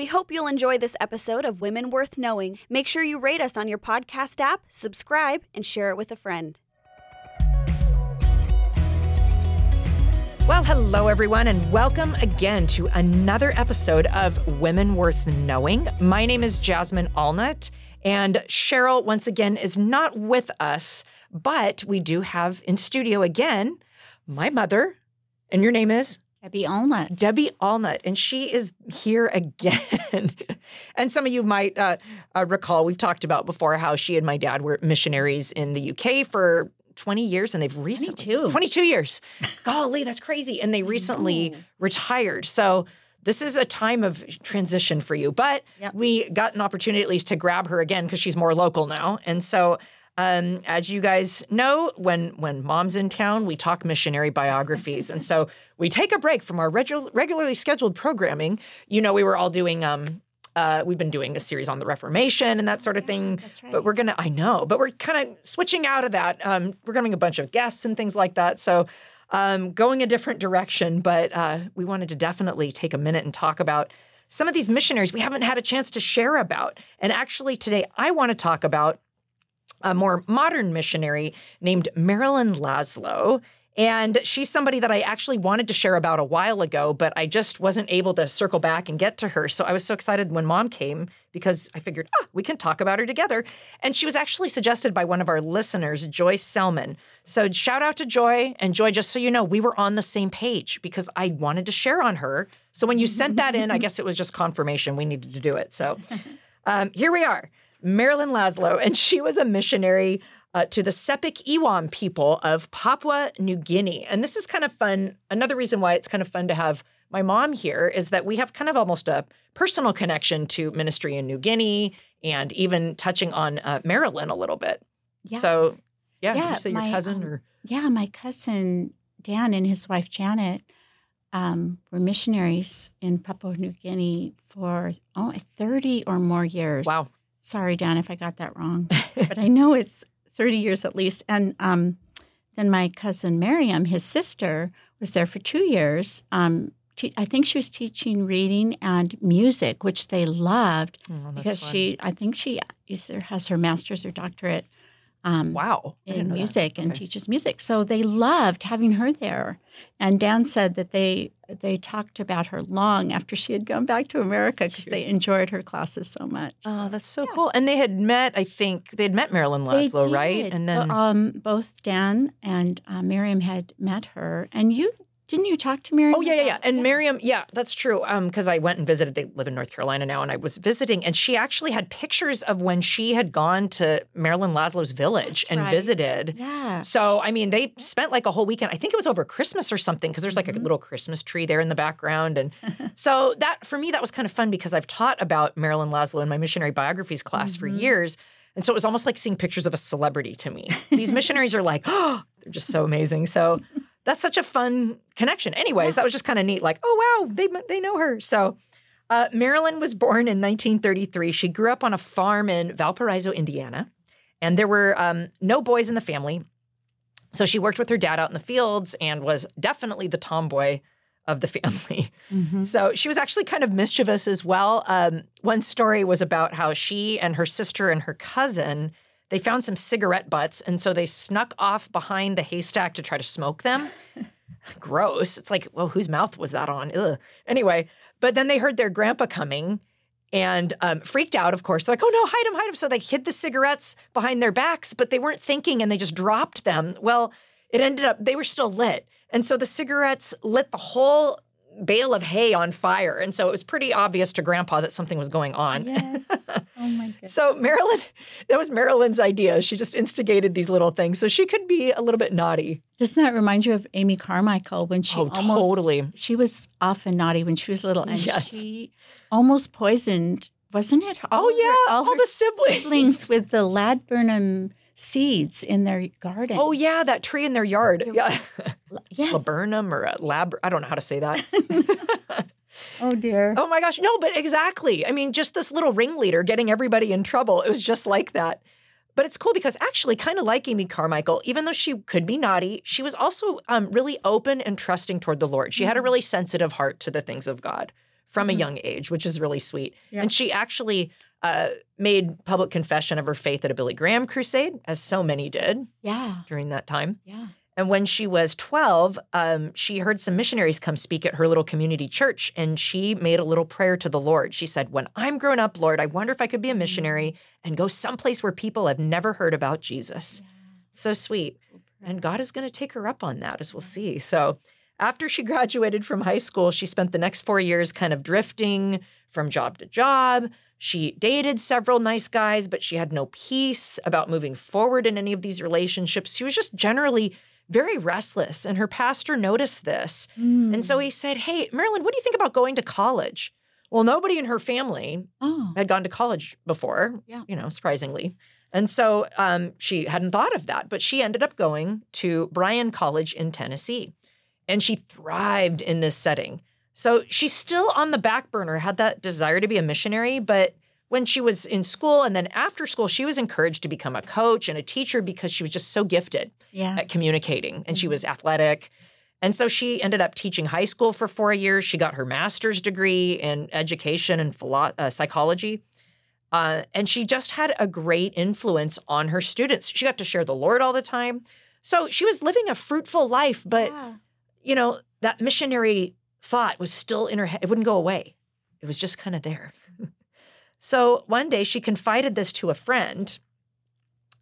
We hope you'll enjoy this episode of Women Worth Knowing. Make sure you rate us on your podcast app, subscribe, and share it with a friend. Well, hello, everyone, and welcome again to another episode of Women Worth Knowing. My name is Jasmine Allnut, and Cheryl, once again, is not with us, but we do have in studio again my mother, and your name is? Debbie Allnut. Debbie Allnut, and she is here again. and some of you might uh, uh, recall we've talked about before how she and my dad were missionaries in the UK for 20 years, and they've recently 22. 22 years. Golly, that's crazy. And they recently retired. So this is a time of transition for you. But Yep. we got an opportunity at least to grab her again because she's more local now. And so um, as you guys know, when when mom's in town, we talk missionary biographies, and so we take a break from our regu- regularly scheduled programming. You know, we were all doing. Um, uh, we've been doing a series on the Reformation and that sort of thing. that's But we're gonna. I know, but we're kind of switching out of that. Um, we're getting a bunch of guests and things like that. So. Um, going a different direction, but uh, we wanted to definitely take a minute and talk about some of these missionaries we haven't had a chance to share about. And actually, today I want to talk about a more modern missionary named Marilyn Laszlo. And she's somebody that I actually wanted to share about a while ago, but I just wasn't able to circle back and get to her. So I was so excited when mom came because I figured, ah, we can talk about her together. And she was actually suggested by one of our listeners, Joy Selman. So shout out to Joy. And Joy, just so you know, we were on the same page because I wanted to share on her. So when you sent that in, I guess it was just confirmation we needed to do it. So um, here we are, Marilyn Laszlo, and she was a missionary uh, to the Sepik Iwam people of Papua New Guinea. And this is kind of fun. Another reason why it's kind of fun to have my mom here is that we have kind of almost a personal connection to ministry in New Guinea and even touching on uh, Marilyn a little bit. Yeah. So, yeah, Yeah, you say your cousin um, or Yeah, my cousin Dan and his wife Janet um, were missionaries in Papua New Guinea for oh, 30 or more years. wow, Sorry, Dan, if I got that wrong, but I know it's 30 years at least. And um, then my cousin Miriam, his sister, was there for two years. Um, te- I think she was teaching reading and music, which they loved Oh, because fun. she, I think she either has her master's or doctorate um, wow in music and teaches music. So they loved having her there. And Dan said that they they talked about her long after she had gone back to America because they enjoyed her classes so much. Oh, that's so cool. And they had met, I think, they had met Marilyn Laszlo, right? And then um, both Dan and uh, Miriam had met her, and you didn't you talk to Miriam? Oh yeah, yeah, yeah. And Miriam, yeah, that's true. Um, because I went and visited. They live in North Carolina now, and I was visiting, and she actually had pictures of when she had gone to Marilyn Laszlo's village That's and right. visited. Yeah. So I mean, they spent like a whole weekend. I think it was over Christmas or something, because there's like a Mm-hmm. little Christmas tree there in the background, and so that for me that was kind of fun because I've taught about Marilyn Laszlo in my missionary biographies class for Mm-hmm. years. And so it was almost like seeing pictures of a celebrity to me. These missionaries are like, oh, they're just so amazing. So that's such a fun connection. Anyways, that was just kind of neat. Like, oh wow, they they know her. So uh, Marilyn was born in 1933. She grew up on a farm in Valparaiso, Indiana, and there were um, no boys in the family. So she worked with her dad out in the fields and was definitely the tomboy of the family. Mhm. So she was actually kind of mischievous as well. Um, one story was about how she and her sister and her cousin they found some cigarette butts, and so they snuck off behind the haystack to try to smoke them. Gross. It's like, well, whose mouth was that on? Ugh. Anyway, but then they heard their grandpa coming and um, freaked out, of course. They're like, oh no, hide him, hide him. So they hid the cigarettes behind their backs, but they weren't thinking and they just dropped them. Well, it ended up, they were still lit. And so the cigarettes lit the whole bale of hay on fire. And so it was pretty obvious to grandpa that something was going on. Yes. Oh my goodness. So Marilyn, that was Marilyn's idea. She just instigated these little things. So she could be a little bit naughty. Doesn't that remind you of Amy Carmichael when she oh, almost totally. she was often naughty when she was little, and Yes. she almost poisoned, wasn't it? Oh, all Oh of her- yeah, all, her the siblings. siblings with the laburnum seeds in their garden. Oh yeah, that tree in their yard. Yeah, yes. laburnum or a lab. I don't know how to say that. Oh dear. oh my gosh, no, but exactly. I mean, just this little ringleader getting everybody in trouble. It was just like that. But it's cool because actually, kind of like Amy Carmichael, even though she could be naughty, she was also um, really open and trusting toward the Lord. She had a really sensitive heart to the things of God from a Mhm. young age, which is really sweet. Yeah. And she actually uh, made public confession of her faith at a Billy Graham crusade, as so many did Yeah. during that time. Yeah. And when she was 12, um, she heard some missionaries come speak at her little community church, and she made a little prayer to the Lord. She said, When I'm grown up, Lord, I wonder if I could be a missionary and go someplace where people have never heard about Jesus. So sweet. And God is going to take her up on that, as we'll see. So after she graduated from high school, she spent the next four years kind of drifting from job to job. She dated several nice guys, but she had no peace about moving forward in any of these relationships. She was just generally very restless, and her pastor noticed this. And so he said, Hey, Marilyn, what do you think about going to college? Well, nobody in her family Oh. had gone to college before, Yeah. you know, surprisingly. And so um, she hadn't thought of that, but she ended up going to Bryan College in Tennessee. And she thrived in this setting. So she's still on the back burner, had that desire to be a missionary, but when she was in school and then after school, she was encouraged to become a coach and a teacher because she was just so gifted Yeah. at communicating and she was athletic. And so she ended up teaching high school for four years. She got her master's degree in education and philo- uh, psychology. Uh, and she just had a great influence on her students. She got to share the Lord all the time. So she was living a fruitful life, but Yeah. you know, that missionary thought was still in her head. It wouldn't go away. It was just kind of there. so one day she confided this to a friend,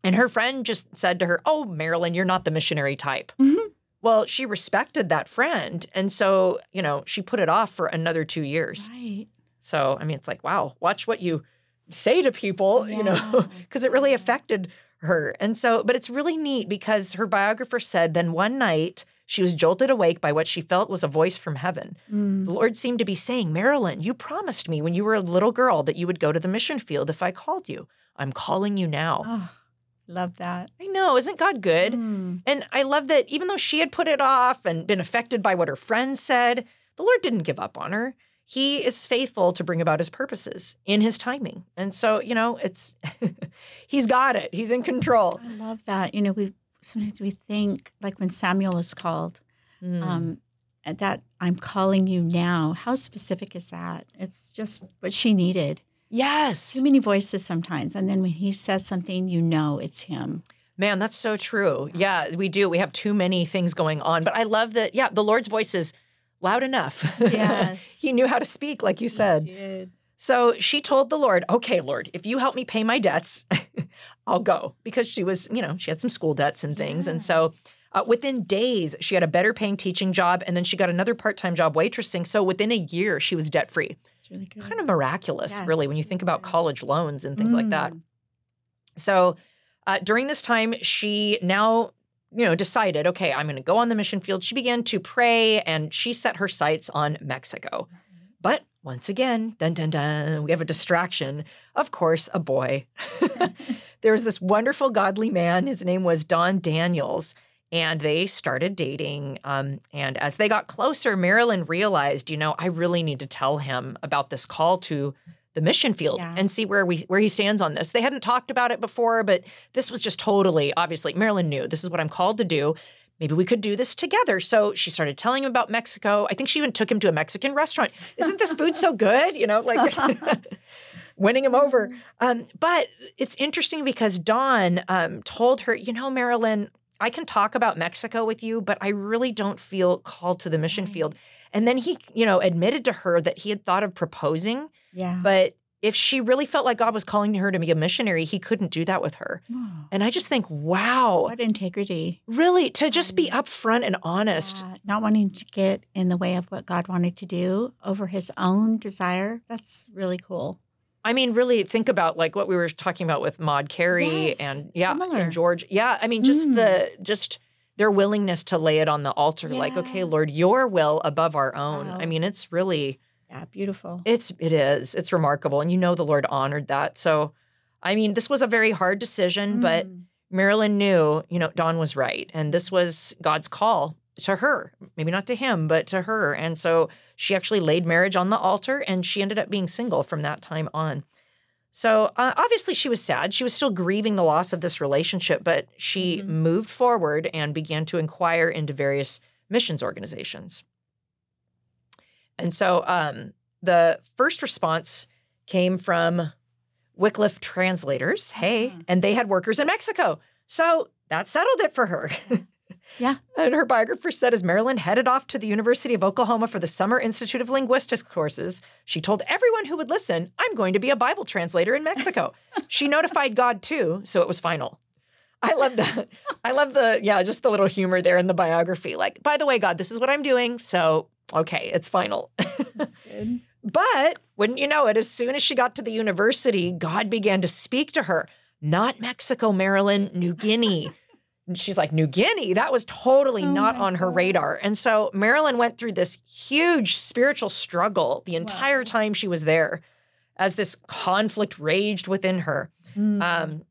and her friend just said to her, Oh, Marilyn, you're not the missionary type. Mhm. Well, she respected that friend. And so, you know, she put it off for another two years. Right. So, I mean, it's like, wow, watch what you say to people, you know, because it really affected her. And so, but it's really neat because her biographer said then one night she was jolted awake by what she felt was a voice from heaven. Mm. The Lord seemed to be saying, Marilyn, you promised me when you were a little girl that you would go to the mission field if I called you. I'm calling you now. Oh, love that. I know, isn't God good? Mm. And I love that even though she had put it off and been affected by what her friends said, the Lord didn't give up on her. He is faithful to bring about his purposes in his timing. And so, you know, it's he's got it. He's in control. I love that. You know, we sometimes we think like when Samuel is called, Mm. um, that I'm calling you now. How specific is that? It's just what she needed. yes. Too many voices sometimes, and then when he says something, you know it's him. Man, that's so true. Yeah, we do. We have too many things going on. But I love that, yeah, the Lord's voice is loud enough. Yes. he knew how to speak, like you said. So she told the Lord, okay, Lord, if you help me pay my debts, I'll go. Because she was, you know, she had some school debts and things. And so uh, within days, she had a better paying teaching job. And then she got another part time job waitressing. So within a year, she was debt free. Really. Kind of miraculous, Yeah, really, when you think about college loans and things like that. Mm. So uh, during this time, she now, you know, decided, okay, I'm going to go on the mission field. She began to pray and she set her sights on Mexico. But once again, dun dun dun, we have a distraction. Of course, a boy. there was this wonderful godly man. His name was Don Daniels. And they started dating. Um, and as they got closer, Marilyn realized, you know, I really need to tell him about this call to the mission field Yeah. and see where we where he stands on this. They hadn't talked about it before, but this was just totally obviously Marilyn knew this is what I'm called to do. Maybe we could do this together. So she started telling him about Mexico. I think she even took him to a Mexican restaurant. Isn't this food so good? You know, like winning him over. Um, but it's interesting because Don um, told her, you know, Marilyn, I can talk about Mexico with you, but I really don't feel called to the mission field. And then he, you know, admitted to her that he had thought of proposing, Yeah. but if she really felt like God was calling her to be a missionary, he couldn't do that with her. Oh, And I just think, wow, what integrity. really to just be upfront and honest. Yeah, not wanting to get in the way of what God wanted to do over his own desire. That's really cool. I mean, really think about like what we were talking about with Maud Cary Yes, and yeah, similar. and George. Yeah, I mean, just Mm. the just their willingness to lay it on the altar, like, okay, Lord, your will above our own. I mean, it's really Yeah, beautiful. it's it is. It's remarkable. And you know the Lord honored that. So I mean, this was a very hard decision, but Mm. Marilyn knew, you know, Don was right. And this was God's call to her, maybe not to him, but to her. And so she actually laid marriage on the altar and she ended up being single from that time on. So uh, obviously she was sad. She was still grieving the loss of this relationship, but she Mhm. moved forward and began to inquire into various missions organizations. And so um, the first response came from Wycliffe translators. Hey, Ah. and they had workers in Mexico. So that settled it for her. Yeah. And her biographer said as Marilyn headed off to the University of Oklahoma for the Summer Institute of Linguistics courses, she told everyone who would listen, I'm going to be a Bible translator in Mexico. she notified God too, so it was final. I love that. I love the, yeah, just the little humor there in the biography. Like, by the way, God, this is what I'm doing. So, okay, it's final. But wouldn't you know it, as soon as she got to the university, God began to speak to her. Not Mexico, Marilyn, New Guinea. And she's like, New Guinea? That was totally Oh not on her God. radar. And so Marilyn went through this huge spiritual struggle the entire Wow. time she was there as this conflict raged within her. Mm. Um,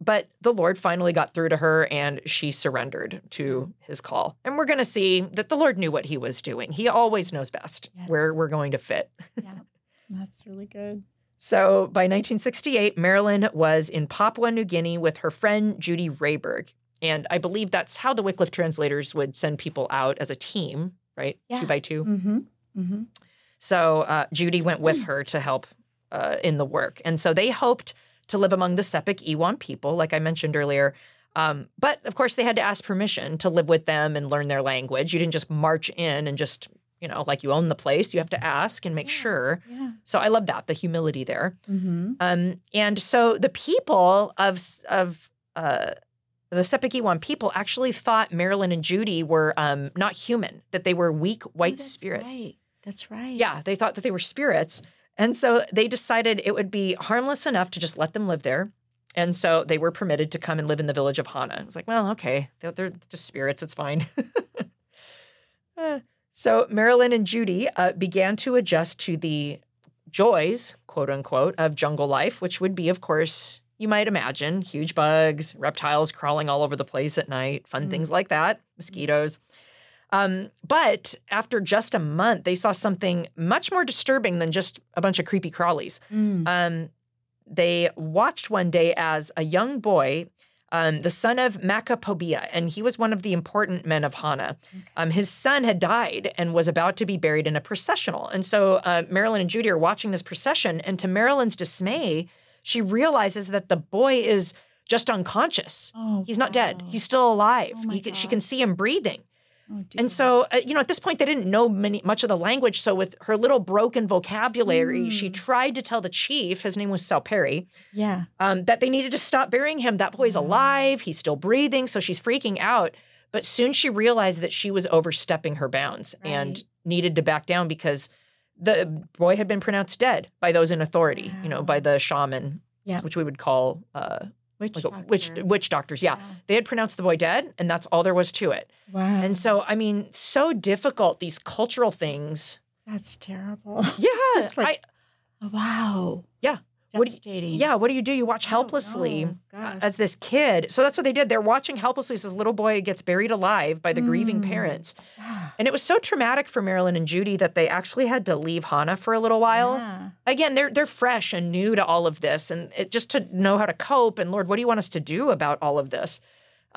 but the Lord finally got through to her and she surrendered to his call. And we're going to see that the Lord knew what he was doing. He always knows best Yes. where we're going to fit. yeah, that's really good. So by 1968, Marilyn was in Papua New Guinea with her friend Judy Rehberg. And I believe that's how the Wycliffe translators would send people out as a team, right? Yeah. Two by 2 Mm-hmm. Mm-hmm. So uh, Judy went with her to help uh, in the work. And so they hoped to live among the Sepik Iwam people, like I mentioned earlier. Um, but of course, they had to ask permission to live with them and learn their language. You didn't just march in and just, you know, like you own the place. You have to ask and make Yeah. sure. Yeah. So I love that, the humility there. Mm-hmm. Um, and so the people of of uh, the Sepik Iwam people actually thought Marilyn and Judy were um, not human; that they were weak white Oh, that's spirits. Right. That's right. Yeah, they thought that they were spirits, and so they decided it would be harmless enough to just let them live there. And so they were permitted to come and live in the village of Hana. It was like, well, okay, they're, they're just spirits; it's fine. Uh, so Marilyn and Judy uh, began to adjust to the joys, quote unquote, of jungle life, which would be, of course, you might imagine, huge bugs, reptiles crawling all over the place at night, fun Mm. things like that, mosquitoes. Um, but after just a month, they saw something much more disturbing than just a bunch of creepy crawlies. Mm. Um, they watched one day as a young boy, um, the son of Macapobia, and he was one of the important men of Hana. Um, his son had died and was about to be buried in a processional. And so uh, Marilyn and Judy are watching this procession, and to Marilyn's dismay, she realizes that the boy is just unconscious. Oh, He's not dead. He's still alive. Oh he can, she can see him breathing. Oh. And so, uh, you know, at this point, they didn't know many much of the language. So, with her little broken vocabulary, she Mm. tried to tell the chief, his name was Sal Perry, yeah. um, that they needed to stop burying him. That boy's Wow. alive. He's still breathing. So she's freaking out. But soon she realized that she was overstepping her bounds and needed to back down because the boy had been pronounced dead by those in authority, you know, by the shaman, Yeah. which we would call uh, Witch like witch, doctor. witch doctors. Yeah. Yeah. They had pronounced the boy dead, and that's all there was to it. Wow. And so, I mean, so difficult, these cultural things. that's terrible. Yeah. Like- wow. Yeah. What do you- yeah. What do you do? You watch Oh, helplessly no. uh, as this kid. So that's what they did. They're watching helplessly as this little boy gets buried alive by the grieving Mm. parents. And it was so traumatic for Marilyn and Judy that they actually had to leave Hana for a little while. Yeah. Again, they're they're fresh and new to all of this, and it, just to know how to cope. And Lord, what do you want us to do about all of this?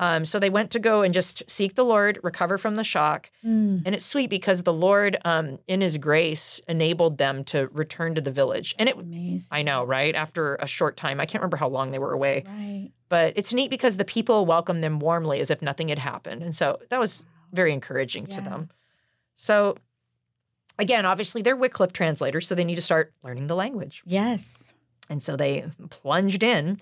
Um, so they went to go and just seek the Lord, recover from the shock. Mm. And it's sweet because the Lord, um, in His grace, enabled them to return to the village. And it, amazing. I know, right? After a short time, I can't remember how long they were away, Right. but it's neat because the people welcomed them warmly as if nothing had happened. And so that was very encouraging to them. So, again, obviously, they're Wycliffe translators, so they need to start learning the language. Yes. And so they plunged in.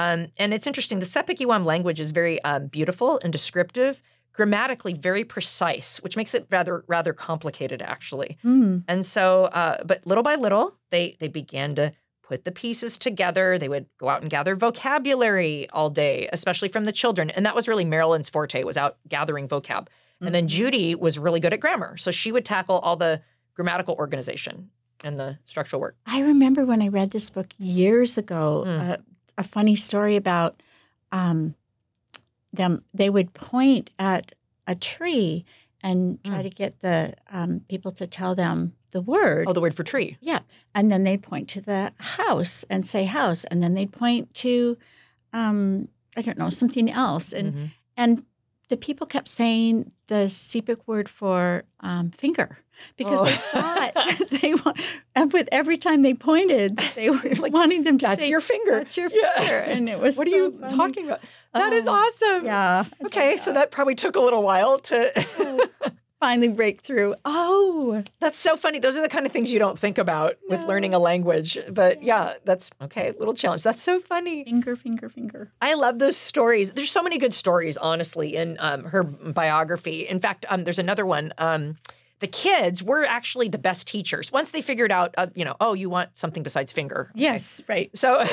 Um, and it's interesting, the Sepik Iwam language is very um, beautiful and descriptive, grammatically very precise, which makes it rather rather complicated, actually. Mm. And so, uh, but little by little, they they began to put the pieces together. They would go out and gather vocabulary all day, especially from the children. And that was really Marilyn's forte, was out gathering vocab. And then Mhm. Judy was really good at grammar. So she would tackle all the grammatical organization and the structural work. I remember when I read this book years ago, Mm. uh, a funny story about um, them. They would point at a tree and try Mm. to get the um, people to tell them the word. Oh, the word for tree. Yeah. And then they'd point to the house and say house. And then they'd point to, um, I don't know, something else. And Mhm. and the people kept saying the Sepik word for um, finger. Because they Oh. thought they want, and with every time they pointed, they were like, wanting them to That's say, your finger. That's your Yeah. finger, and it was. What are you funny. talking about? That is Oh, awesome. Yeah. Okay, so that probably took a little while to. finally break through. Oh, that's so funny. Those are the kind of things you don't think about with learning a language. But yeah, that's okay. Little challenge. That's so funny. finger, finger, finger. I love those stories. There's so many good stories, honestly, in um, her biography. In fact, um, there's another one. Um, the kids were actually the best teachers once they figured out, uh, you know, oh, you want something besides finger. Yes, right. So,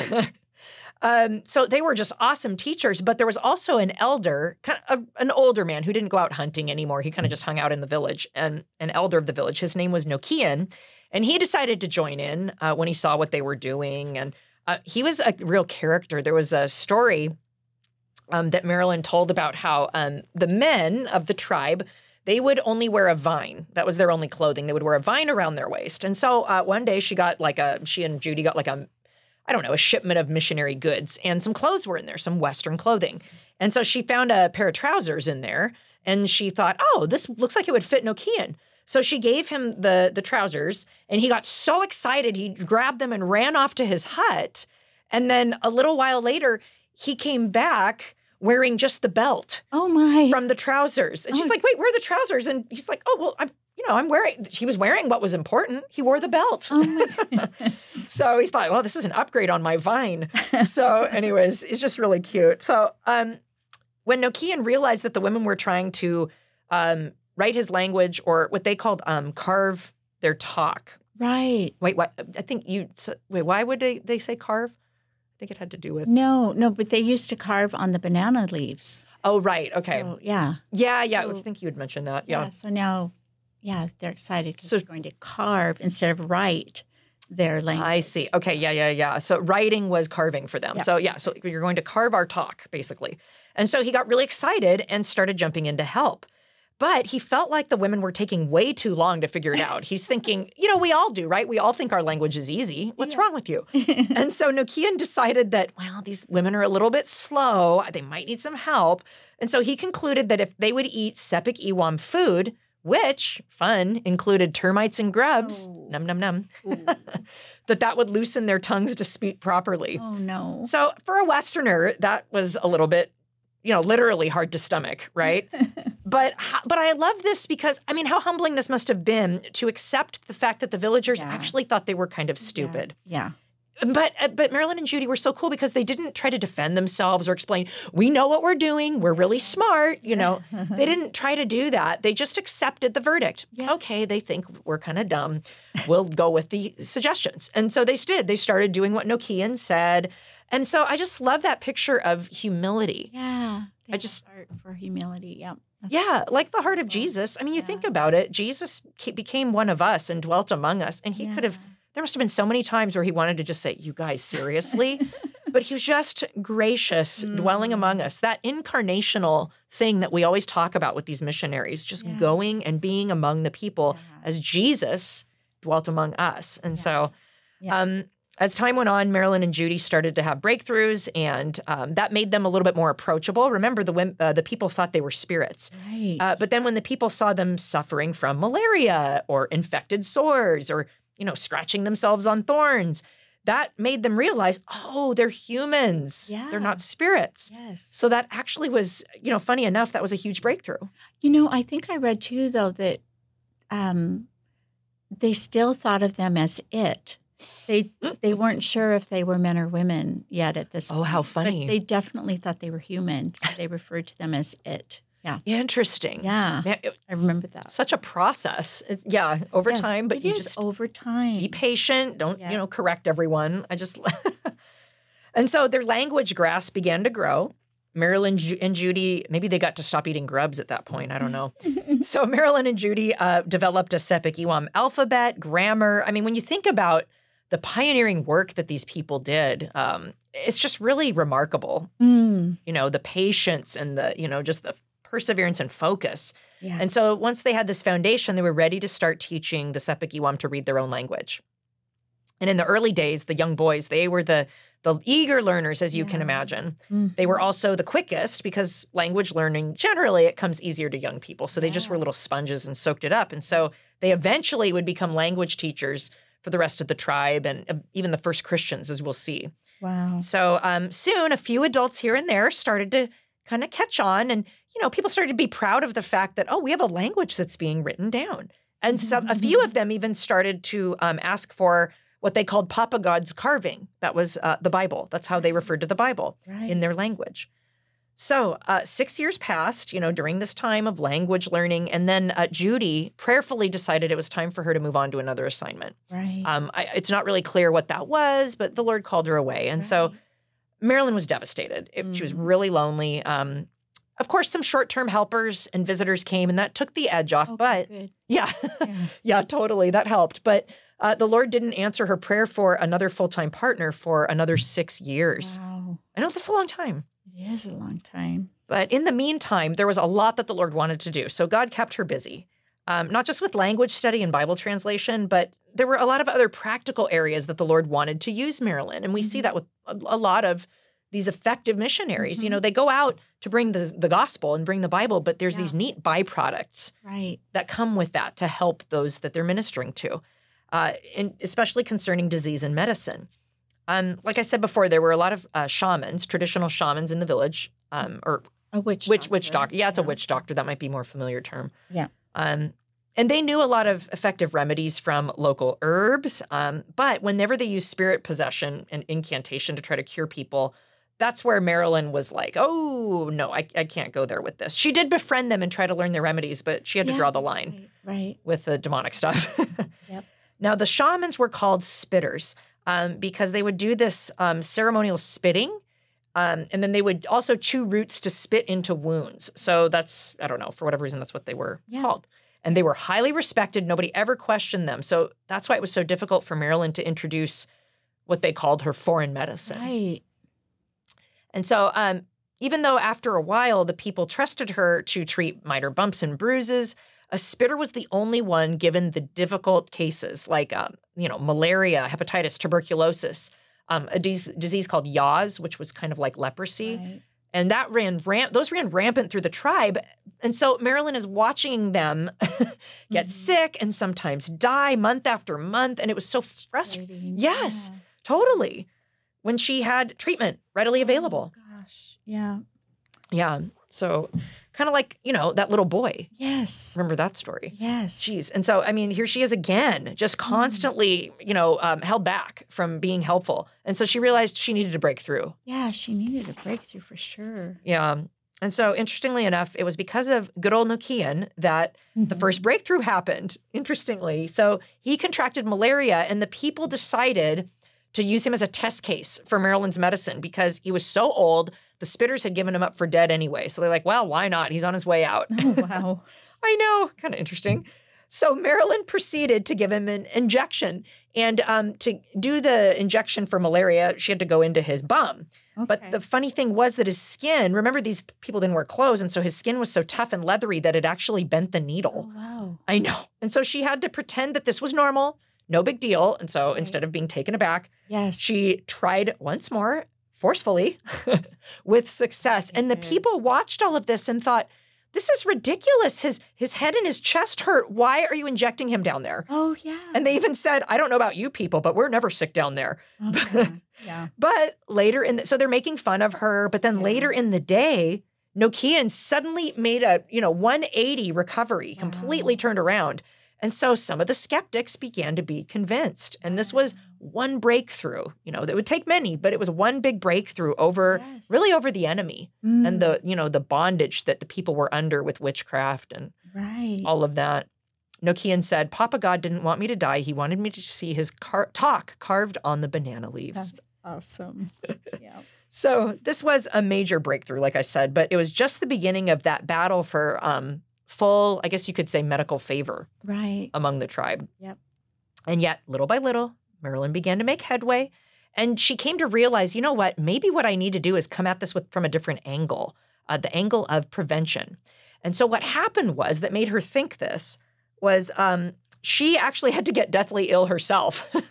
um, so they were just awesome teachers. But there was also an elder, kind of a, an older man who didn't go out hunting anymore. He kind of just hung out in the village, and an elder of the village. His name was Nokian, and he decided to join in uh, when he saw what they were doing. And uh, he was a real character. There was a story um, that Marilyn told about how um, the men of the tribe they would only wear a vine. That was their only clothing. They would wear a vine around their waist. And so uh, one day she got like a she and Judy got like a I don't know a shipment of missionary goods and some clothes were in there, some Western clothing. And so she found a pair of trousers in there, and she thought, oh, this looks like it would fit Nokian. So she gave him the the trousers, and he got so excited he grabbed them and ran off to his hut. And then a little while later, he came back wearing just the belt Oh my. from the trousers. And she's Oh. like, wait, where are the trousers? And he's like, oh, well, I'm, you know, I'm wearing, he was wearing what was important. He wore the belt. oh my. So he thought, well, this is an upgrade on my vine. so, anyways, it's just really cute. So, um, when Nokian realized that the women were trying to um, write his language or what they called um, carve their talk. Right. Wait, what? I think you, wait, why would they, they say carve? I think it had to do with, No, no, but they used to carve on the banana leaves. oh, right. Okay. So, yeah. yeah, yeah. I think you had mentioned that. yeah. Yeah. So now, yeah, they're excited So- they're going to carve instead of write their language. I see. Okay, yeah, yeah, yeah. So writing was carving for them. Yeah. So yeah, so you're going to carve our talk, basically. And so he got really excited and started jumping in to help. But he felt like the women were taking way too long to figure it out. He's thinking, you know, we all do, right? We all think our language is easy. What's wrong with you? and so Nokian decided that, well, these women are a little bit slow. They might need some help. And so he concluded that if they would eat Sepik Iwam food, which, fun, included termites and grubs, Oh. num num num, that that would loosen their tongues to speak properly. oh no. So for a Westerner, that was a little bit, you know, literally hard to stomach, right? but but I love this because I mean, how humbling this must have been to accept the fact that the villagers Yeah. actually thought they were kind of stupid. Yeah. But uh, but Marilyn and Judy were so cool because they didn't try to defend themselves or explain, we know what we're doing, we're really smart, you know. they didn't try to do that. They just accepted the verdict. Yeah. Okay, they think we're kind of dumb. We'll go with the suggestions. And so they did. They started doing what Nokian said. And so I just love that picture of humility. Yeah. I just- art for humility. Yeah. That's- Yeah, like the heart of Jesus. I mean, you think about it. Jesus became one of us and dwelt among us. And he could have, there must have been so many times where he wanted to just say, You guys, seriously? but he was just gracious, dwelling among us. That incarnational thing that we always talk about with these missionaries, just Yeah. going and being among the people Yeah. as Jesus dwelt among us. And so, Yeah. um, as time went on, Marilyn and Judy started to have breakthroughs, and um, that made them a little bit more approachable. Remember, the uh, the people thought they were spirits, Right. uh, but then when the people saw them suffering from malaria or infected sores or you know scratching themselves on thorns, that made them realize, oh, they're humans. Yeah. They're not spirits. yes. So that actually was, you know, funny enough, that was a huge breakthrough. You know, I think I read too, though, that um, they still thought of them as it. They they weren't sure if they were men or women yet at this. Oh, how funny. But they definitely thought they were human. So they referred to them as it. Yeah, Interesting. yeah. Man, it- I remember that. such a process. It- yeah, over Yes, time, but you just over time. be patient. Don't, Yeah. you know, correct everyone. I just. and so their language grasp began to grow. Marilyn and Judy, maybe they got to stop eating grubs at that point. I don't know. so Marilyn and Judy uh, developed a Sepik Iwam alphabet, grammar. I mean, when you think about the pioneering work that these people did, um, it's just really remarkable. Mm, You know, the patience and the, you know, just the perseverance and focus. yeah. And so once they had this foundation, they were ready to start teaching the Sepik Iwam to read their own language. And in the early days, the young boys, they were the the eager learners, as you can imagine. They Mm-hmm. were also the quickest because language learning generally it comes easier to young people. So they just were little sponges and soaked it up. And so they eventually would become language teachers for the rest of the tribe and uh, even the first Christians, as we'll see. Wow. So um, soon, a few adults here and there started to kind of catch on, and you know, people started to be proud of the fact that oh, we have a language that's being written down, and some a few of them even started to um, ask for what they called Papa God's carving. That was uh, the Bible. That's how they referred to the Bible Right. in their language. So uh, six years passed, you know, during this time of language learning, and then uh, Judy prayerfully decided it was time for her to move on to another assignment. right. Um, I, it's not really clear what that was, but the Lord called her away. And so Right. Marilyn was devastated. It- She was Mm. really lonely. Um, of course, some short term helpers and visitors came, and that took the edge off. Okay, but good. yeah, Yeah. yeah, totally. That helped. But uh, the Lord didn't answer her prayer for another full time partner for another six years. Wow. I know that's a long time. It is a long time. But in the meantime, there was a lot that the Lord wanted to do. So God kept her busy, um, not just with language study and Bible translation, but there were a lot of other practical areas that the Lord wanted to use Marilyn. And we see that with a, a lot of these effective missionaries. You know, they go out to bring the, the gospel and bring the Bible, but there's Yeah. these neat byproducts Right. that come with that to help those that they're ministering to, uh, and especially concerning disease and medicine. Um, like I said before, there were a lot of uh, shamans, traditional shamans in the village, um, or A witch. witch witch doctor. doctor. Yeah, it's a witch doctor. That might be a more familiar term. Yeah. Um, and they knew a lot of effective remedies from local herbs. Um, but whenever they used spirit possession and incantation to try to cure people, that's where Marilyn was like, "Oh no, I, I can't go there with this." She did befriend them and try to learn their remedies, but she had to Yeah, draw the line Right. right. with the demonic stuff. Yep. Now, the shamans were called spitters um, because they would do this um, ceremonial spitting. Um, and then they would also chew roots to spit into wounds. So that's, I don't know, for whatever reason, that's what they were Yeah. called. And they were highly respected. Nobody ever questioned them. So that's why it was so difficult for Marilyn to introduce what they called her foreign medicine. Right. And so, um, even though after a while the people trusted her to treat minor bumps and bruises, a spitter was the only one given the difficult cases like, um, you know, malaria, hepatitis, tuberculosis, um, a dis- disease called yaws, which was kind of like leprosy, Right. and that ran ramp. Those ran rampant through the tribe, and so Marilyn is watching them get Mhm. sick and sometimes die month after month, and it was so frustrating. Frustrating. Yes. Yeah. Totally, when she had treatment readily available. Oh, gosh. Yeah. Yeah. So kind of like, you know, that little boy. Yes. Remember that story? Yes. Jeez. And so, I mean, here she is again, just constantly, you know, um, held back from being helpful. And so she realized she needed a breakthrough. Yeah, she needed a breakthrough for sure. Yeah. And so, interestingly enough, it was because of good old Nokian that the Mhm. first breakthrough happened, interestingly. So he contracted malaria, and the people decided to use him as a test case for Marilyn's medicine because he was so old. The spitters had given him up for dead anyway. So they're like, well, why not? He's on his way out. Oh, wow. I know, kind of interesting. So Marilyn proceeded to give him an injection. And um, to do the injection for malaria, she had to go into his bum. But the funny thing was that his skin, remember, these people didn't wear clothes. And so his skin was so tough and leathery that it actually bent the needle. Oh, wow. I know. And so she had to pretend that this was normal, no big deal. And so instead of being taken aback, Yes. she tried once more, forcefully, with success. And the mm-hmm. people watched all of this and thought, this is ridiculous. His his head and his chest hurt. Why are you injecting him down there? oh, yeah. And they even said, I don't know about you people, but we're never sick down there. Oh, yeah. But later in the, so they're making fun of her, but then Yeah. later in the day, Nokian suddenly made a, you know, 180 recovery, completely turned around. And so some of the skeptics began to be convinced. And this was one breakthrough, you know, that would take many, but it was one big breakthrough over Yes. really over the enemy Mm, and the, you know, the bondage that the people were under with witchcraft and right. all of that. Nokian said, Papa God didn't want me to die. He wanted me to see his car- talk carved on the banana leaves. That's awesome. yeah. So this was a major breakthrough, like I said, but it was just the beginning of that battle for um, full, I guess you could say, medical favor Right. among the tribe. Yep. And yet, little by little, Marilyn began to make headway. And she came to realize, you know what? Maybe what I need to do is come at this with, from a different angle, uh, the angle of prevention. And so, what happened was that made her think this was um, she actually had to get deathly ill herself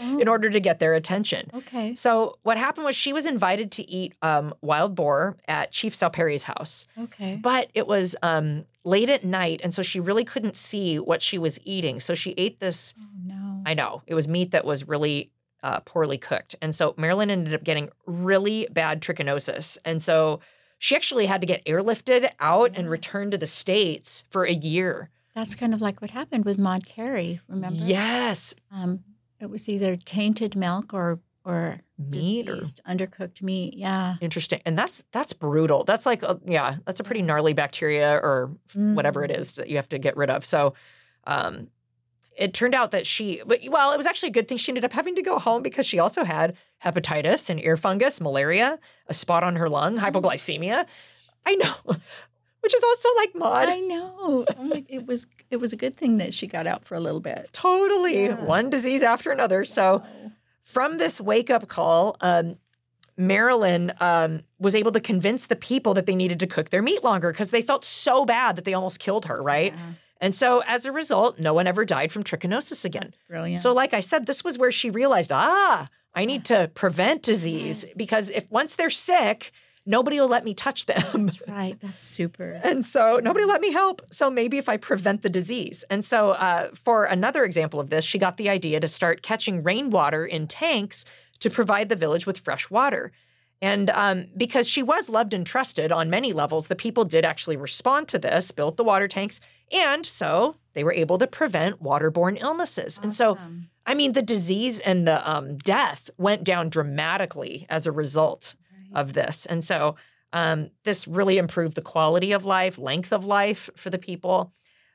Oh. in order to get their attention. Okay. So what happened was she was invited to eat um, wild boar at Chief Salperi's house, Okay. but it was um, late at night, and so she really couldn't see what she was eating. So she ate this. Oh no. I know it was meat that was really uh, poorly cooked, and so Marilyn ended up getting really bad trichinosis, and so she actually had to get airlifted out and returned to the states for a year. That's kind of like what happened with Maud Cary. Remember? Yes, Um, it was either tainted milk or or meat or undercooked meat. Yeah. Interesting. And that's that's brutal. That's like a, yeah, that's a pretty gnarly bacteria or f- whatever it Mm. that you have to get rid of. So um it turned out that she but well, it was actually a good thing she ended up having to go home because she also had hepatitis and ear fungus, malaria, a spot on her lung, hypoglycemia. I know. Which is also like Maud. I know. Like, it was it was a good thing that she got out for a little bit. Totally. Yeah. One disease after another. So from this wake up call, um, Marilyn um, was able to convince the people that they needed to cook their meat longer because they felt so bad that they almost killed her, right? Yeah, And so as a result, no one ever died from trichinosis again. that's brilliant. So, like I said, this was where she realized, ah, I need to prevent disease Yes. because if once they're sick, nobody will let me touch them. that's right. That's super. And so nobody let me help. So maybe if I prevent the disease. And so, uh, for another example of this, she got the idea to start catching rainwater in tanks to provide the village with fresh water. And um, because she was loved and trusted on many levels, the people did actually respond to this, built the water tanks, and so they were able to prevent waterborne illnesses. And so, I mean, the disease and the um, death went down dramatically as a result of this. And so um, this really improved the quality of life, length of life for the people.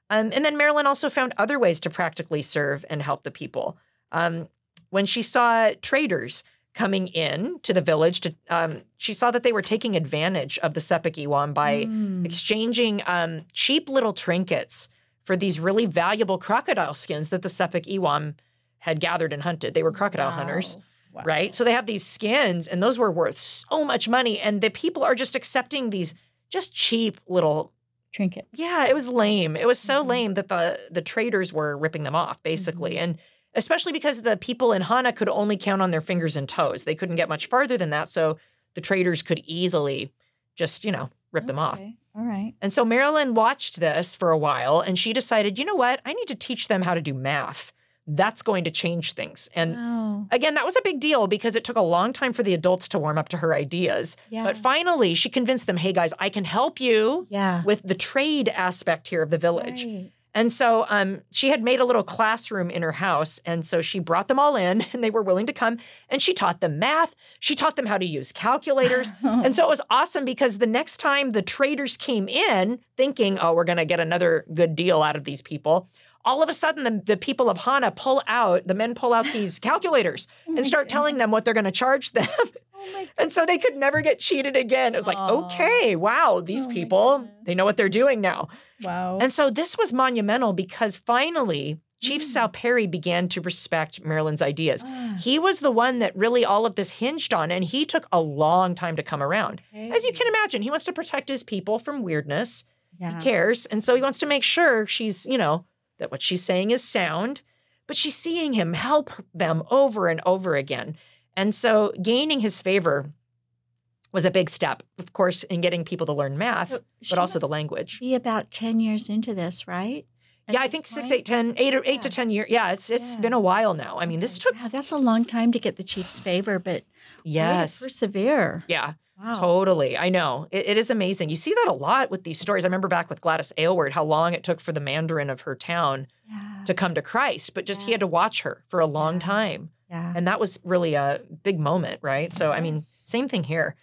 Um, and then Marilyn also found other ways to practically serve and help the people. Um, when she saw traders coming in to the village, to um, she saw that they were taking advantage of the Sepik Iwam by Mm. exchanging um, cheap little trinkets for these really valuable crocodile skins that the Sepik Iwam had gathered and hunted. They were crocodile hunters Wow. Right? So they have these skins, and those were worth so much money, and the people are just accepting these just cheap little. trinkets. Yeah, it was lame. It was so Mhm. lame that the the traders were ripping them off, basically, Mhm. and especially because the people in Hana could only count on their fingers and toes. They couldn't get much farther than that, so the traders could easily just you know rip them off. All right. And so Marilyn watched this for a while, and she decided, you know what? I need to teach them how to do math. That's going to change things, and Oh. Again, that was a big deal because it took a long time for the adults to warm up to her ideas. Yeah. But finally, she convinced them, hey guys, I can help you yeah. with the trade aspect here of the village. Right. And so um, she had made a little classroom in her house. And so she brought them all in and they were willing to come. And she taught them math. She taught them how to use calculators. and so it was awesome because the next time the traders came in thinking, oh, we're going to get another good deal out of these people, all of a sudden the, the people of Hana pull out, the men pull out these calculators Oh and start telling them what they're going to charge them. Oh and so they could never get cheated again. It was like, okay, wow, these Oh people, they know what they're doing now. Wow. And so this was monumental because finally Chief Mm. Sal Perry began to respect Marilyn's ideas. Ah, He was the one that really all of this hinged on, and he took a long time to come around. As you can imagine, he wants to protect his people from weirdness. yeah. He cares. And so he wants to make sure she's, you know, that what she's saying is sound, but she's seeing him help them over and over again. And so gaining his favor was a big step, of course, in getting people to learn math, So but also the language. Be about ten years into this, right? At yeah, I think six, point? eight, ten, eight or eight to ten years. Yeah, it's it's Yeah. been a while now. I mean, this took Wow, that's a long time to get the chief's favor, but yes, persevere. yeah, Wow. totally. I know it, it is amazing. You see that a lot with these stories. I remember back with Gladys Aylward, how long it took for the Mandarin of her town Yeah. to come to Christ, but just he had to watch her for a long Yeah. time. yeah. And that was really a big moment, right? So, I mean, same thing here.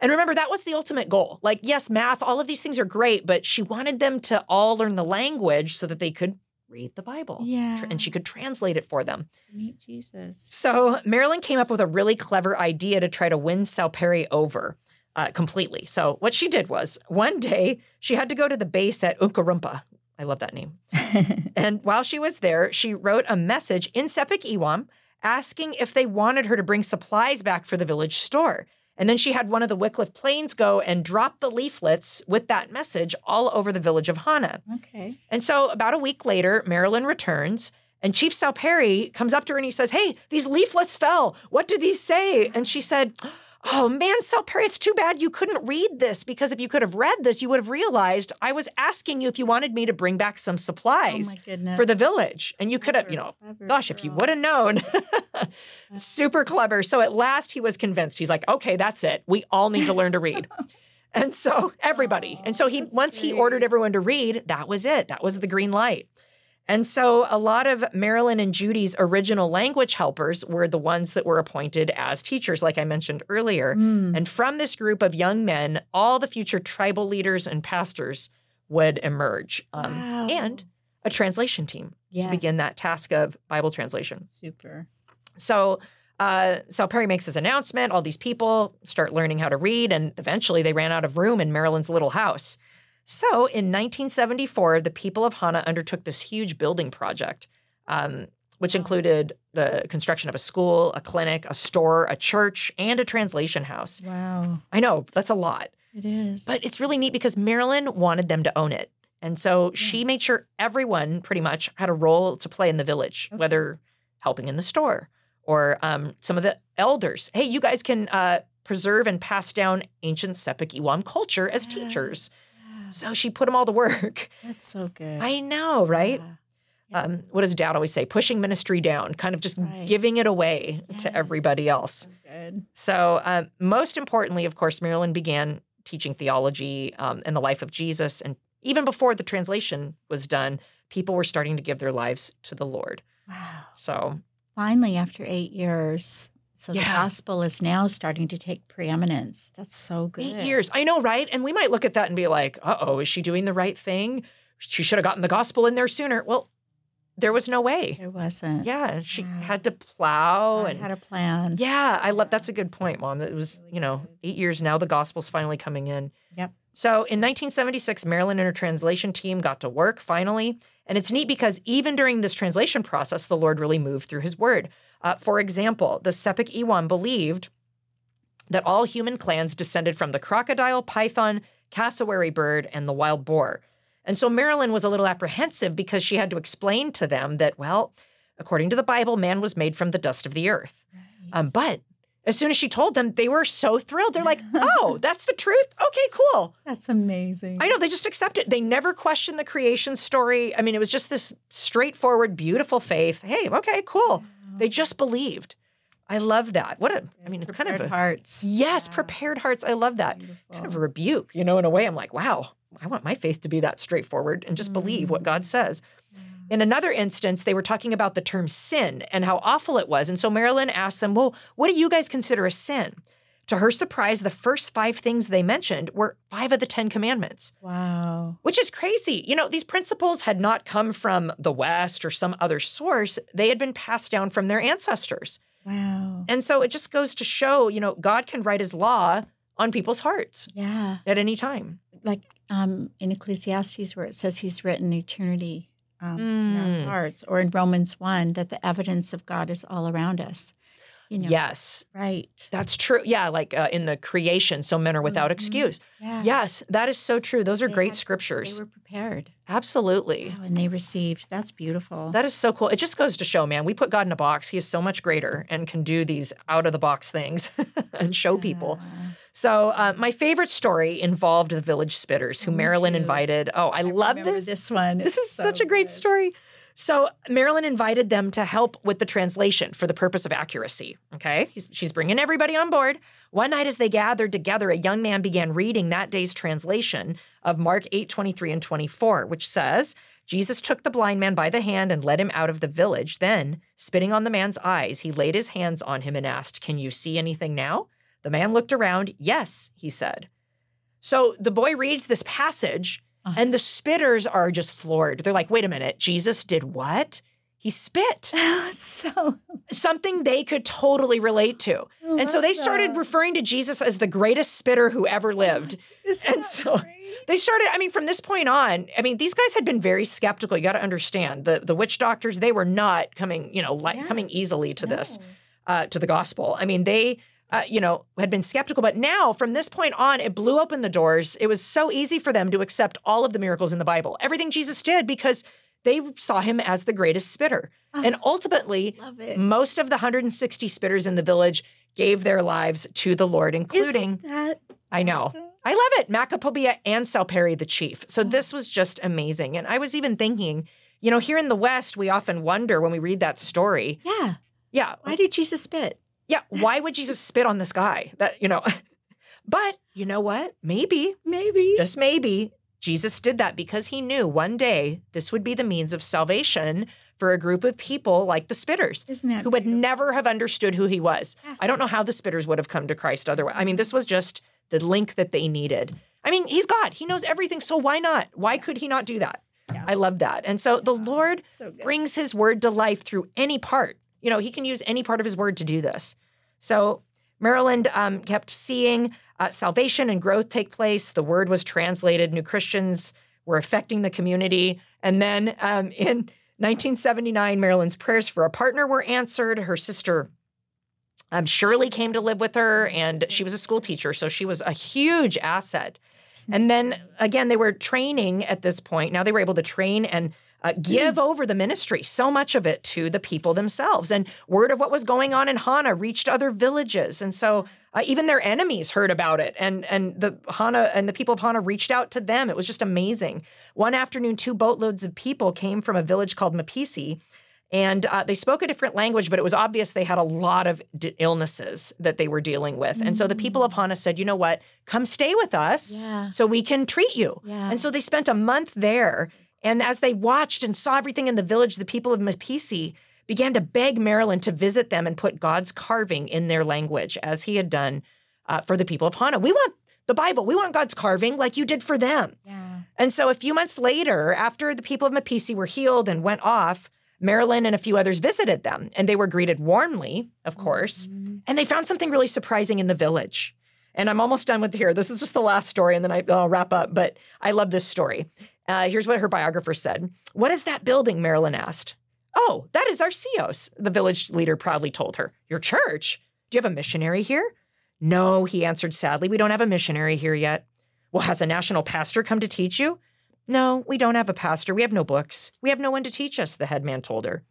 And remember, that was the ultimate goal. Like, yes, math, all of these things are great, but she wanted them to all learn the language so that they could read the Bible. Yeah. And she could translate it for them. Meet Jesus. So, Marilyn came up with a really clever idea to try to win Sal Perry over uh, completely. So, what she did was one day she had to go to the base at Ukarumpa. I love that name. And while she was there, she wrote a message in Sepik Iwam asking if they wanted her to bring supplies back for the village store. And then she had one of the Wycliffe planes go and drop the leaflets with that message all over the village of Hana. Okay. And so about a week later, Marilyn returns and Chief Salperi comes up to her and he says, Hey, these leaflets fell. What do these say? And she said, Oh man, Salperi, it's too bad you couldn't read this because if you could have read this, you would have realized I was asking you if you wanted me to bring back some supplies Oh for the village. And you could have, you know, gosh, if you would have known. Super clever. So at last he was convinced. He's like, okay, that's it. We all need to learn to read. And so everybody. And so he once he ordered everyone to read, that was it. That was the green light. And so a lot of Marilyn and Judy's original language helpers were the ones that were appointed as teachers, like I mentioned earlier. Mm. And from this group of young men, all the future tribal leaders and pastors would emerge. Um, Wow. And a translation team to begin that task of Bible translation. Super. So, uh, so Perry makes his announcement. All these people start learning how to read, and eventually they ran out of room in Marilyn's little house. So, in 1974, the people of Hana undertook this huge building project, um, which included the construction of a school, a clinic, a store, a church, and a translation house. Wow. I know that's a lot, It is. but it's really neat because Marilyn wanted them to own it. And so she made sure everyone pretty much had a role to play in the village, Okay. whether helping in the store or um, some of the elders. Hey, you guys can uh, preserve and pass down ancient Sepik Iwam culture as Yeah. teachers. Yeah. So she put them all to work. That's so good. I know, right? Yeah. Um, what does dad always say? Pushing ministry down, kind of just Right. giving it away to everybody else. So. So, um, most importantly, of course, Marilyn began teaching theology um, and the life of Jesus. And even before the translation was done, people were starting to give their lives to the Lord. Wow. So, Finally, after eight years, so the gospel is now starting to take preeminence. That's so good. eight years. I know, right? And we might look at that and be like, uh oh, is she doing the right thing? She should have gotten the gospel in there sooner. Well, there was no way. There wasn't. Yeah, she Wow. had to plow God and had a plan. Yeah, I love that's a good point, Mom. It was, you know, eight years now, the gospel's finally coming in. Yep. So in 1976, Marilyn and her translation team got to work finally. And it's neat because even during this translation process, the Lord really moved through his word. Uh, for example, the Sepik Iwam believed that all human clans descended from the crocodile, python, cassowary bird, and the wild boar. And so Marilyn was a little apprehensive because she had to explain to them that, well, according to the Bible, man was made from the dust of the earth. Um, but as soon as she told them, they were so thrilled. They're like, oh, that's the truth? Okay, cool. That's amazing. I know, they just accept it. They never questioned the creation story. I mean, it was just this straightforward, beautiful faith. Hey, okay, cool. They just believed. I love that. What a, I mean, it's kind of Prepared a, hearts. yes, Yeah. prepared hearts. I love that. Beautiful. Kind of a rebuke, you know, in a way. I'm like, wow, I want my faith to be that straightforward and just believe what God mm-hmm. says. In another instance, they were talking about the term sin and how awful it was. And so Marilyn asked them, Well, what do you guys consider a sin? To her surprise, the first five things they mentioned were five of the Ten Commandments, Wow. which is crazy. You know, these principles had not come from the West or some other source, they had been passed down from their ancestors. Wow. And so it just goes to show, you know, God can write his law on people's hearts Yeah. at any time. Like um, in Ecclesiastes, where it says he's written eternity um, in Mm. our hearts, or in Romans 1, that the evidence of God is all around us. You know, Yes, Right. that's true. Yeah, like uh, in the creation, so men are without Mhm. excuse. Yeah. Yes, that is so true. Those are They great had- scriptures. They were prepared. Absolutely. Wow, and they received. That's beautiful. That is so cool. It just goes to show, man, we put God in a box. He is so much greater and can do these out of the box things and show people. So, uh, my favorite story involved the village spitters who Oh, me Marilyn too. invited. Oh, I, love this. This one. This It's is so such a great good. story. So Marilyn invited them to help with the translation for the purpose of accuracy. Okay, He's, she's bringing everybody on board. One night, as they gathered together, a young man began reading that day's translation of Mark 8, 23 and 24, which says, Jesus took the blind man by the hand and led him out of the village. Then, spitting on the man's eyes, he laid his hands on him and asked, Can you see anything now? The man looked around. Yes, he said. So the boy reads this passage, Uh-huh. and the spitters are just floored. They're like, wait a minute, Jesus did what? He spit. so Something they could totally relate to. And so they started that. referring to Jesus as the greatest spitter who ever lived. And so- great? They started, I mean, from this point on, I mean, these guys had been very skeptical. You got to understand the, the witch doctors, they were not coming, you know, li- Yeah. coming easily to this, uh, to the gospel. I mean, they, uh, you know, had been skeptical. But now, from this point on, it blew open the doors. It was so easy for them to accept all of the miracles in the Bible, everything Jesus did, because they saw him as the greatest spitter. and ultimately, most of the 160 spitters in the village gave their lives to the Lord, including, I know. awesome? I love it. Macapobia and Salperi the chief. So this was just amazing. And I was even thinking, you know, here in the West, we often wonder when we read that story, Yeah. yeah, Why did Jesus spit? Yeah, why would Jesus spit on this guy? That, you know, but you know what? Maybe, Maybe. just maybe, Jesus did that because he knew one day this would be the means of salvation for a group of people like the spitters who would never have understood who he was. I don't know how the spitters would have come to Christ otherwise. I mean, this was just the link that they needed. I mean, he's God. He knows everything. So why not? Why could he not do that? I love that. And so the Lord So brings his word to life through any part. You know, he can use any part of his word to do this. So Marilyn um, kept seeing uh, salvation and growth take place. The word was translated. New Christians were affecting the community. And then um, in 1979, Marilyn's prayers for a partner were answered. Her sister um, Shirley came to live with her, and she was a school teacher, so she was a huge asset. And then again, they were training at this point. Now they were able to train and uh, give over the ministry, so much of it to the people themselves. And word of what was going on in Hana reached other villages, and so uh, even their enemies heard about it. And and the Hana and the people of Hana reached out to them. It was just amazing. One afternoon, two boatloads of people came from a village called Mapisi. And uh, they spoke a different language, but it was obvious they had a lot of d- illnesses that they were dealing with. And so the people of Hana said, you know what? Come stay with us Yeah. so we can treat you. Yeah. And so they spent a month there. And as they watched and saw everything in the village, the people of Mapisi began to beg Marilyn to visit them and put God's carving in their language, as he had done uh, for the people of Hana. We want the Bible. We want God's carving like you did for them. Yeah. And so a few months later, after the people of Mapisi were healed and went off, Marilyn and a few others visited them, and they were greeted warmly, of course. And they found something really surprising in the village. And I'm almost done with here. This is just the last story, and then I, will wrap up. But I love this story. Uh, here's what her biographer said What is that building? Marilyn asked. Oh, that is our sios, the village leader proudly told her. Your church? Do you have a missionary here? No, he answered sadly. We don't have a missionary here yet. Well, has a national pastor come to teach you? No, we don't have a pastor. We have no books. We have no one to teach us, the headman told her.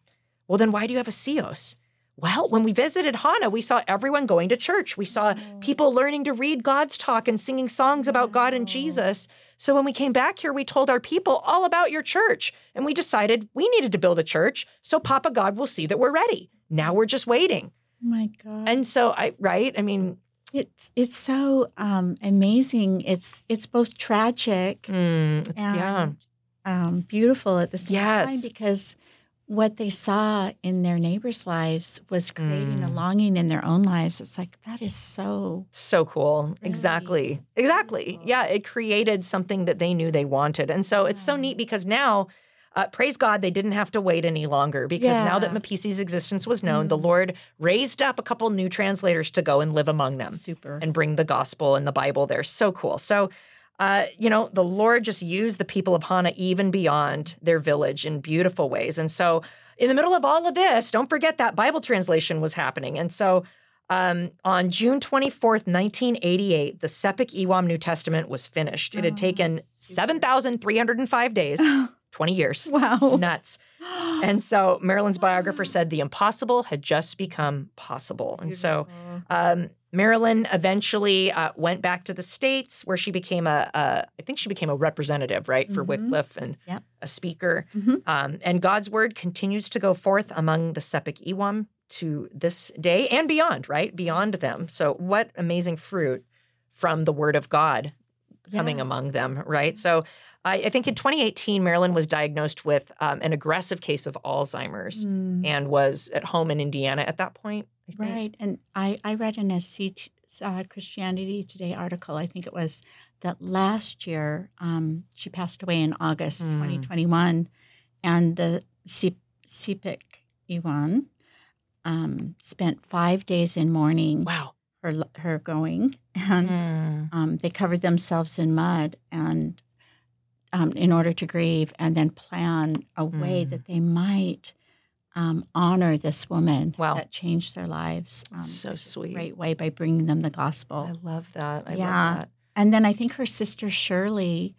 Well, then why do you have a sios? Well, when we visited Hana, we saw everyone going to church. We saw people learning to read God's talk and singing songs about God and Jesus. So when we came back here, we told our people all about your church. And we decided we needed to build a church so Papa God will see that we're ready. Now we're just waiting. Oh my God. And so I right? I mean, it's it's so um, amazing. It's it's both tragic mm, it's, yeah. um, beautiful at the same Yes. time because what they saw in their neighbors' lives was creating a Mm. longing in their own lives. It's like that is so So cool. Really Exactly. Exactly. beautiful. Yeah, it created something that they knew they wanted. And so it's so neat because now, uh, praise God, they didn't have to wait any longer because now that Yeah. Mapisi's existence was known, Mm. the Lord raised up a couple new translators to go and live among them super. and bring the gospel and the Bible there. So cool. So, uh, you know, the Lord just used the people of Hana even beyond their village in beautiful ways. And so, in the middle of all of this, don't forget that Bible translation was happening. And so, um, on June 24th, 1988, the Sepik Iwam New Testament was finished. It had Oh, taken 7,305 days, 20 years. wow. Nuts. And so Marilyn's biographer said the impossible had just become possible. And so um, Marilyn eventually uh, went back to the States where she became a, a, I think she became a representative, right, for Mhm. Wycliffe and Yep. a speaker. Mhm. Um, and God's word continues to go forth among the Sepik Iwam to this day and beyond, right? Beyond them. So, what amazing fruit from the word of God coming Yeah. among them, right? So, I, I think in 2018, Marilyn was diagnosed with um, an aggressive case of Alzheimer's Mm. and was at home in Indiana at that point. I think. Right. And I, I read in a C, uh, Christianity Today article, I think it was, that last year um, she passed away in August Mm. 2021. And the C- Sepik Iwam um, spent five days in mourning Wow. Her, her going. And Mm. um, they covered themselves in mud and um, in order to grieve and then plan a way Mm. that they might um, honor this woman Wow. that changed their lives. Um, so sweet. great way by bringing them the gospel. I love that. I Yeah. love that. And then I think her sister Shirley,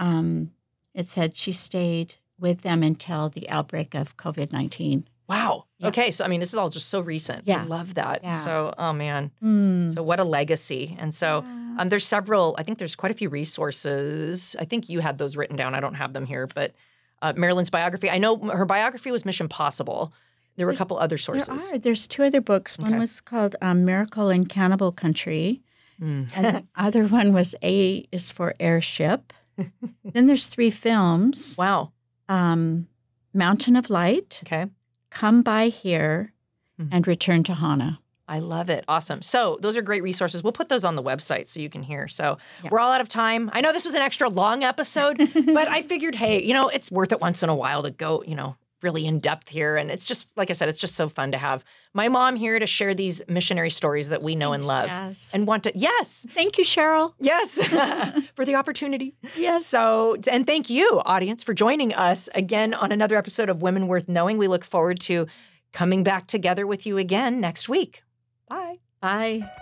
um, it said she stayed with them until the outbreak of COVID 19. Wow. Yeah. Okay. So, I mean, this is all just so recent. I Yeah. love that. Yeah. So, oh man. Mm. So, what a legacy. And so, um, there's several, I think there's quite a few resources. I think you had those written down. I don't have them here, but uh, Marilyn's biography. I know her biography was Mission Possible. There were a couple other there sources. are. There's two other books. One Okay. was called um, Miracle in Cannibal Country, Mm. and the other one was A is for Airship. then there's three films Wow. um, Mountain of Light, Okay. Come By Here, Mhm. and Return to Hana. I love it. Awesome. So, those are great resources. We'll put those on the website so you can hear. So, Yeah. we're all out of time. I know this was an extra long episode, but I figured, hey, you know, it's worth it once in a while to go, you know, really in depth here. And it's just, like I said, it's just so fun to have my mom here to share these missionary stories that we know and love Yes. and want to, yes, Thank you, Cheryl. yes, for the opportunity. Yes. So, and thank you, audience, for joining us again on another episode of Women Worth Knowing. We look forward to coming back together with you again next week. Bye. Bye.